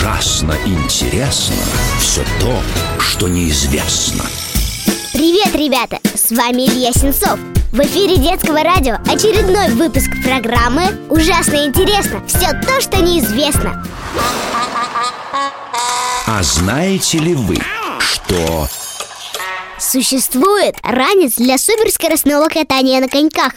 Ужасно интересно все то, что неизвестно. Привет, ребята! С вами Илья Сенцов. В эфире детского радио очередной выпуск программы «Ужасно интересно! Все то, что неизвестно». А знаете ли вы, что Существует ранец для суперскоростного катания на коньках.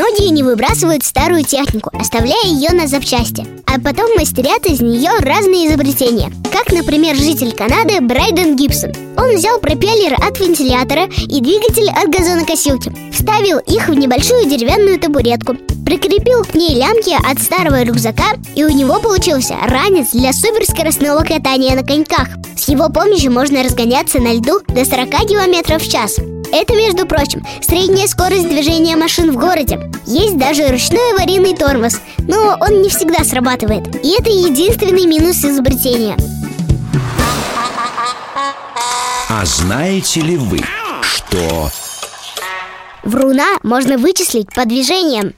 Многие не выбрасывают старую технику, оставляя ее на запчасти, а потом мастерят из нее разные изобретения. Как, например, житель Канады Брайден Гибсон. Он взял пропеллер от вентилятора и двигатель от газонокосилки, вставил их в небольшую деревянную табуретку, прикрепил к ней лямки от старого рюкзака, и у него получился ранец для суперскоростного катания на коньках. С его помощью можно разгоняться на льду до 40 км в час. Это, между прочим, средняя скорость движения машин в городе. Есть даже ручной аварийный тормоз, но он не всегда срабатывает. И это единственный минус изобретения. А знаете ли вы, что Вруна можно вычислить по движениям.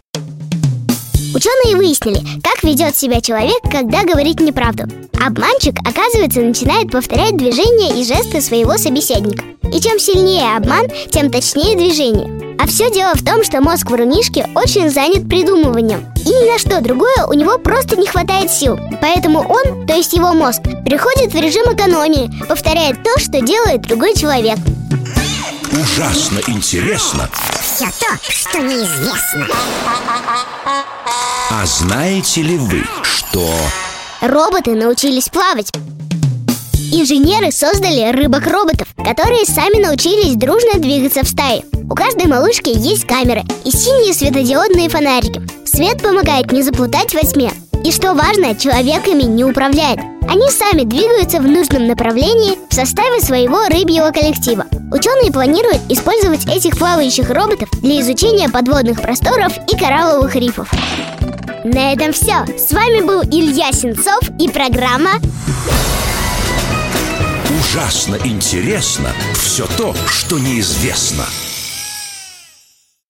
Ученые выяснили, как ведет себя человек, когда говорит неправду. Обманщик, оказывается, начинает повторять движения и жесты своего собеседника. И чем сильнее обман, тем точнее движение. А все дело в том, что мозг врунишки очень занят придумыванием. И ни на что другое у него просто не хватает сил. Поэтому он, то есть его мозг, переходит в режим экономии, повторяет то, что делает другой человек. Ужасно интересно? Все то, что неизвестно. А знаете ли вы, что Роботы научились плавать. Инженеры создали рыбок-роботов, которые сами научились дружно двигаться в стае. У каждой малышки есть камеры и синие светодиодные фонарики. Свет помогает не заплутать во тьме. И что важно, человек ими не управляет. Они сами двигаются в нужном направлении в составе своего рыбьего коллектива. Ученые планируют использовать этих плавающих роботов для изучения подводных просторов и коралловых рифов. На этом все. С вами был Илья Сенцов и программа ужасно интересно все то, что неизвестно?